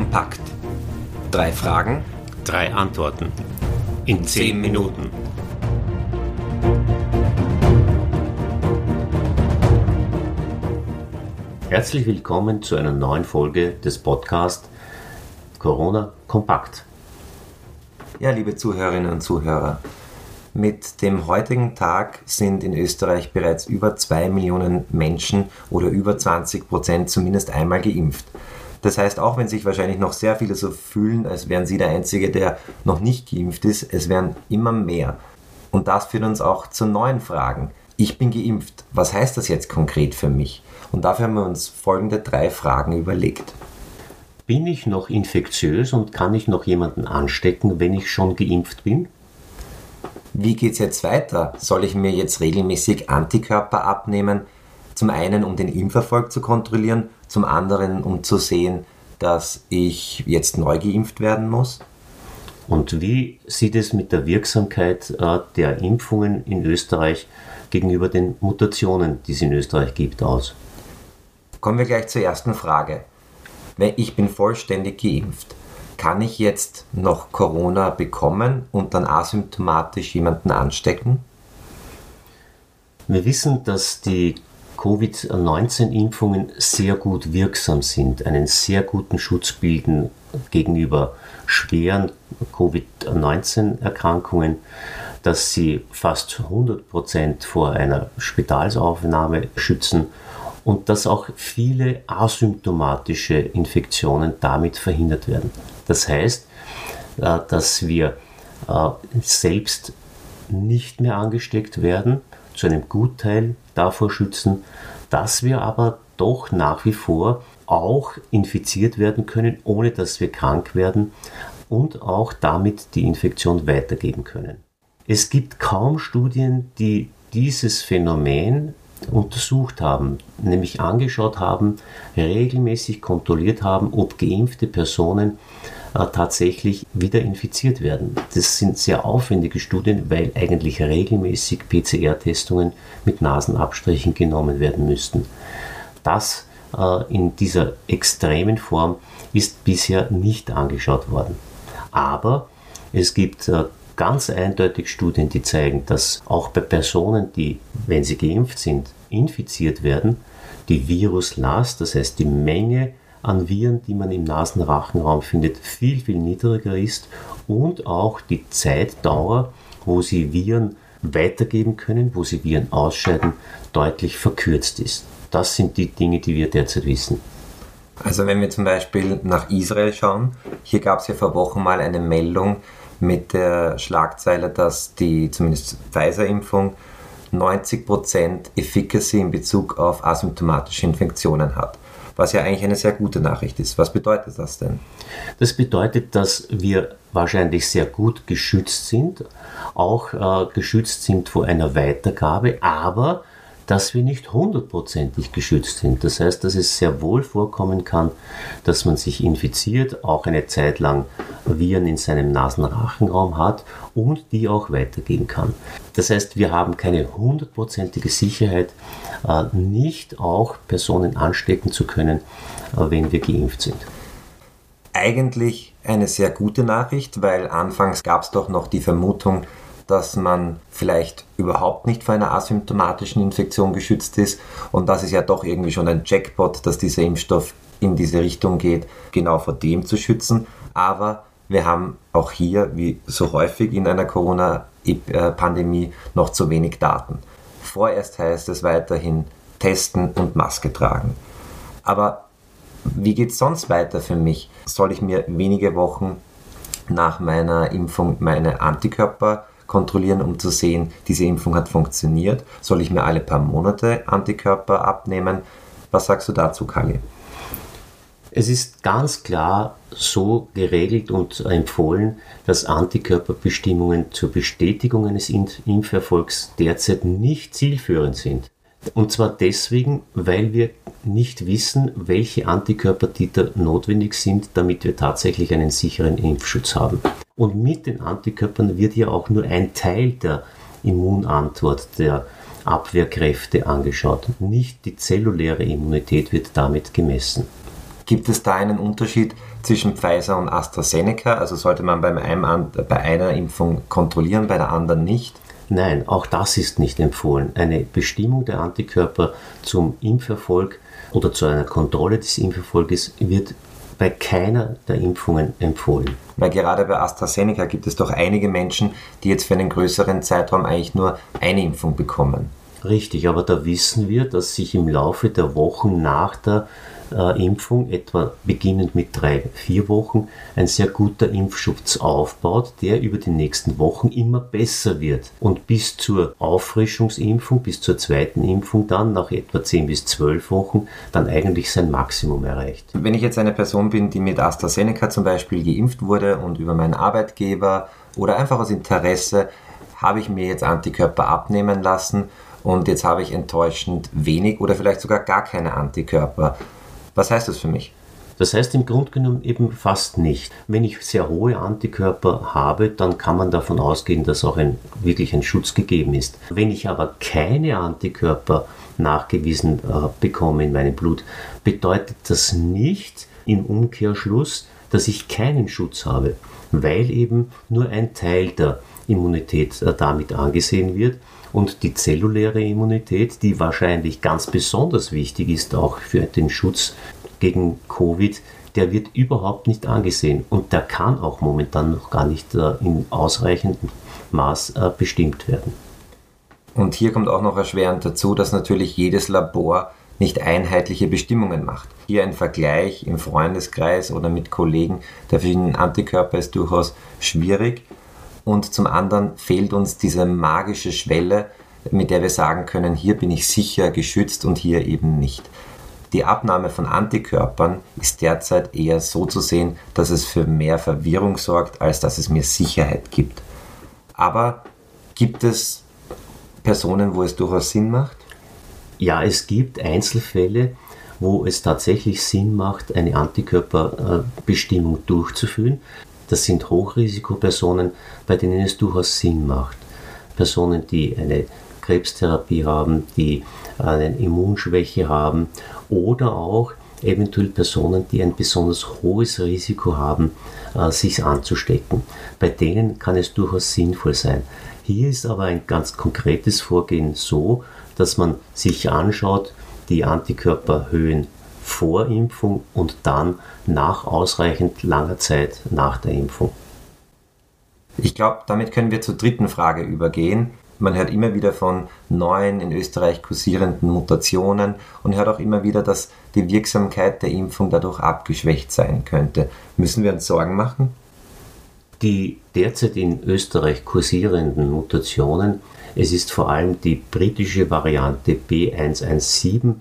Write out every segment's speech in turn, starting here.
kompakt. Drei Fragen, drei Antworten in zehn Minuten. Herzlich willkommen zu einer neuen Folge des Podcasts Corona Kompakt. Ja, liebe Zuhörerinnen und Zuhörer, mit dem heutigen Tag sind in Österreich bereits über zwei Millionen Menschen oder über 20 Prozent zumindest einmal geimpft. Das heißt, auch wenn sich wahrscheinlich noch sehr viele so fühlen, als wären sie der Einzige, der noch nicht geimpft ist, es werden immer mehr. Und das führt uns auch zu neuen Fragen. Ich bin geimpft. Was heißt das jetzt konkret für mich? Und dafür haben wir uns folgende drei Fragen überlegt. Bin ich noch infektiös und kann ich noch jemanden anstecken, wenn ich schon geimpft bin? Wie geht es jetzt weiter? Soll ich mir jetzt regelmäßig Antikörper abnehmen? Zum einen, um den Impferfolg zu kontrollieren, zum anderen, um zu sehen, dass ich jetzt neu geimpft werden muss? Und wie sieht es mit der Wirksamkeit äh, der Impfungen in Österreich gegenüber den Mutationen, die es in Österreich gibt, aus? Kommen wir gleich zur ersten Frage. Ich bin vollständig geimpft kann ich jetzt noch Corona bekommen und dann asymptomatisch jemanden anstecken? Wir wissen, dass die Covid-19-Impfungen sehr gut wirksam sind, einen sehr guten Schutz bilden gegenüber schweren Covid-19-Erkrankungen, dass sie fast 100% vor einer Spitalsaufnahme schützen und dass auch viele asymptomatische Infektionen damit verhindert werden. Das heißt, äh, dass wir äh, selbst nicht mehr angesteckt werden, zu einem Gutteil davor schützen, dass wir aber doch nach wie vor auch infiziert werden können, ohne dass wir krank werden und auch damit die Infektion weitergeben können. Es gibt kaum Studien, die dieses Phänomen untersucht haben, nämlich angeschaut haben, regelmäßig kontrolliert haben, ob geimpfte Personen tatsächlich wieder infiziert werden. Das sind sehr aufwendige Studien, weil eigentlich regelmäßig PCR-Testungen mit Nasenabstrichen genommen werden müssten. Das äh, in dieser extremen Form ist bisher nicht angeschaut worden. Aber es gibt äh, ganz eindeutig Studien, die zeigen, dass auch bei Personen, die, wenn sie geimpft sind, infiziert werden, die Viruslast, das heißt die Menge an Viren, die man im Nasenrachenraum findet, viel, viel niedriger ist und auch die Zeitdauer, wo sie Viren weitergeben können, wo sie Viren ausscheiden, deutlich verkürzt ist. Das sind die Dinge, die wir derzeit wissen. Also wenn wir zum Beispiel nach Israel schauen, hier gab es ja vor Wochen mal eine Meldung, mit der Schlagzeile, dass die zumindest Pfizer-Impfung 90% Efficacy in Bezug auf asymptomatische Infektionen hat. Was ja eigentlich eine sehr gute Nachricht ist. Was bedeutet das denn? Das bedeutet, dass wir wahrscheinlich sehr gut geschützt sind, auch äh, geschützt sind vor einer Weitergabe, aber dass wir nicht hundertprozentig geschützt sind. Das heißt, dass es sehr wohl vorkommen kann, dass man sich infiziert, auch eine Zeit lang Viren in seinem Nasenrachenraum hat und die auch weitergeben kann. Das heißt, wir haben keine hundertprozentige Sicherheit, äh, nicht auch Personen anstecken zu können, äh, wenn wir geimpft sind. Eigentlich eine sehr gute Nachricht, weil anfangs gab es doch noch die Vermutung, dass man vielleicht überhaupt nicht vor einer asymptomatischen Infektion geschützt ist. Und das ist ja doch irgendwie schon ein Jackpot, dass dieser Impfstoff in diese Richtung geht, genau vor dem zu schützen. Aber wir haben auch hier, wie so häufig in einer Corona-Pandemie, noch zu wenig Daten. Vorerst heißt es weiterhin testen und Maske tragen. Aber wie geht es sonst weiter für mich? Soll ich mir wenige Wochen nach meiner Impfung meine Antikörper kontrollieren, um zu sehen, diese Impfung hat funktioniert? Soll ich mir alle paar Monate Antikörper abnehmen? Was sagst du dazu, Kali? Es ist ganz klar so geregelt und empfohlen, dass Antikörperbestimmungen zur Bestätigung eines Impferfolgs derzeit nicht zielführend sind. Und zwar deswegen, weil wir nicht wissen, welche Antikörpertiter notwendig sind, damit wir tatsächlich einen sicheren Impfschutz haben. Und mit den Antikörpern wird ja auch nur ein Teil der Immunantwort, der Abwehrkräfte angeschaut. Nicht die zelluläre Immunität wird damit gemessen. Gibt es da einen Unterschied zwischen Pfizer und AstraZeneca? Also sollte man beim einem, bei einer Impfung kontrollieren, bei der anderen nicht? Nein, auch das ist nicht empfohlen. Eine Bestimmung der Antikörper zum Impferfolg oder zu einer Kontrolle des Impferfolges wird bei keiner der Impfungen empfohlen. Weil gerade bei AstraZeneca gibt es doch einige Menschen, die jetzt für einen größeren Zeitraum eigentlich nur eine Impfung bekommen. Richtig, aber da wissen wir, dass sich im Laufe der Wochen nach der äh, Impfung, etwa beginnend mit drei, vier Wochen, ein sehr guter Impfschutz aufbaut, der über die nächsten Wochen immer besser wird. Und bis zur Auffrischungsimpfung, bis zur zweiten Impfung dann, nach etwa zehn bis zwölf Wochen, dann eigentlich sein Maximum erreicht. Wenn ich jetzt eine Person bin, die mit AstraZeneca zum Beispiel geimpft wurde und über meinen Arbeitgeber oder einfach aus Interesse habe ich mir jetzt Antikörper abnehmen lassen und jetzt habe ich enttäuschend wenig oder vielleicht sogar gar keine Antikörper. Was heißt das für mich? Das heißt im Grunde genommen eben fast nicht. Wenn ich sehr hohe Antikörper habe, dann kann man davon ausgehen, dass auch ein, wirklich ein Schutz gegeben ist. Wenn ich aber keine Antikörper nachgewiesen äh, bekomme in meinem Blut, bedeutet das nicht im Umkehrschluss, dass ich keinen Schutz habe, weil eben nur ein Teil der Immunität äh, damit angesehen wird und die zelluläre Immunität, die wahrscheinlich ganz besonders wichtig ist, auch für den Schutz gegen Covid, der wird überhaupt nicht angesehen und der kann auch momentan noch gar nicht äh, in ausreichendem Maß äh, bestimmt werden. Und hier kommt auch noch erschwerend dazu, dass natürlich jedes Labor nicht einheitliche Bestimmungen macht. Hier ein Vergleich im Freundeskreis oder mit Kollegen der verschiedenen Antikörper ist durchaus schwierig und zum anderen fehlt uns diese magische Schwelle, mit der wir sagen können, hier bin ich sicher geschützt und hier eben nicht. Die Abnahme von Antikörpern ist derzeit eher so zu sehen, dass es für mehr Verwirrung sorgt, als dass es mir Sicherheit gibt. Aber gibt es Personen, wo es durchaus Sinn macht? Ja, es gibt Einzelfälle, wo es tatsächlich Sinn macht, eine Antikörperbestimmung durchzuführen. Das sind Hochrisikopersonen, bei denen es durchaus Sinn macht. Personen, die eine Krebstherapie haben, die eine Immunschwäche haben oder auch eventuell Personen, die ein besonders hohes Risiko haben, äh, sich anzustecken. Bei denen kann es durchaus sinnvoll sein. Hier ist aber ein ganz konkretes Vorgehen so, dass man sich anschaut, die Antikörperhöhen vor Impfung und dann nach ausreichend langer Zeit nach der Impfung. Ich glaube, damit können wir zur dritten Frage übergehen. Man hört immer wieder von neuen in Österreich kursierenden Mutationen und hört auch immer wieder, dass die Wirksamkeit der Impfung dadurch abgeschwächt sein könnte. Müssen wir uns Sorgen machen? Die derzeit in Österreich kursierenden Mutationen, es ist vor allem die britische Variante B117, äh,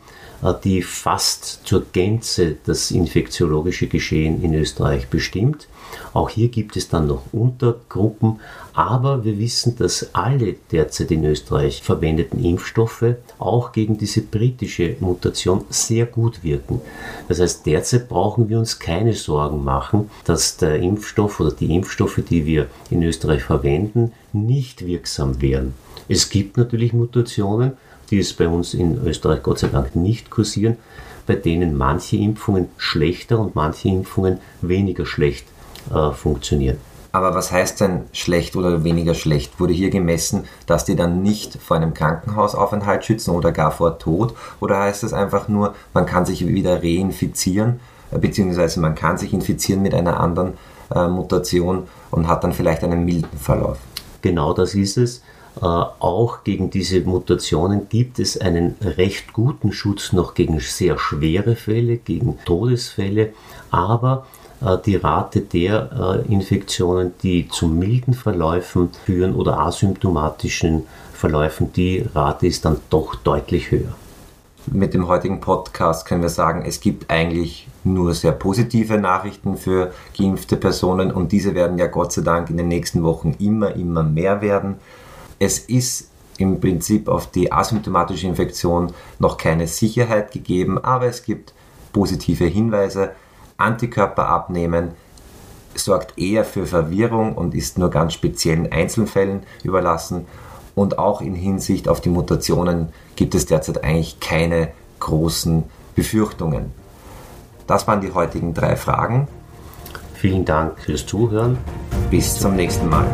die fast zur Gänze das infektiologische Geschehen in Österreich bestimmt. Auch hier gibt es dann noch Untergruppen, aber wir wissen, dass alle derzeit in Österreich verwendeten Impfstoffe auch gegen diese britische Mutation sehr gut wirken. Das heißt, derzeit brauchen wir uns keine Sorgen machen, dass der Impfstoff oder die Impfstoffe, die wir in Österreich verwenden, nicht wirksam wären. Es gibt natürlich Mutationen, die es bei uns in Österreich Gott sei Dank nicht kursieren, bei denen manche Impfungen schlechter und manche Impfungen weniger schlecht äh, funktionieren. Aber was heißt denn schlecht oder weniger schlecht? Wurde hier gemessen, dass die dann nicht vor einem Krankenhausaufenthalt schützen oder gar vor Tod? Oder heißt es einfach nur, man kann sich wieder reinfizieren, äh, beziehungsweise man kann sich infizieren mit einer anderen äh, Mutation und hat dann vielleicht einen milden Verlauf? Genau das ist es. Äh, auch gegen diese Mutationen gibt es einen recht guten Schutz noch gegen sehr schwere Fälle, gegen Todesfälle, aber äh, die Rate der äh, Infektionen, die zu milden Verläufen führen oder asymptomatischen Verläufen, die Rate ist dann doch deutlich höher. Mit dem heutigen Podcast können wir sagen, es gibt eigentlich nur sehr positive Nachrichten für geimpfte Personen und diese werden ja Gott sei Dank in den nächsten Wochen immer, immer mehr werden. Es ist im Prinzip auf die asymptomatische Infektion noch keine Sicherheit gegeben, aber es gibt positive Hinweise. Antikörper abnehmen sorgt eher für Verwirrung und ist nur ganz speziellen Einzelfällen überlassen. Und auch in Hinsicht auf die Mutationen gibt es derzeit eigentlich keine großen Befürchtungen. Das waren die heutigen drei Fragen. Vielen Dank fürs Zuhören. Bis zum nächsten Mal.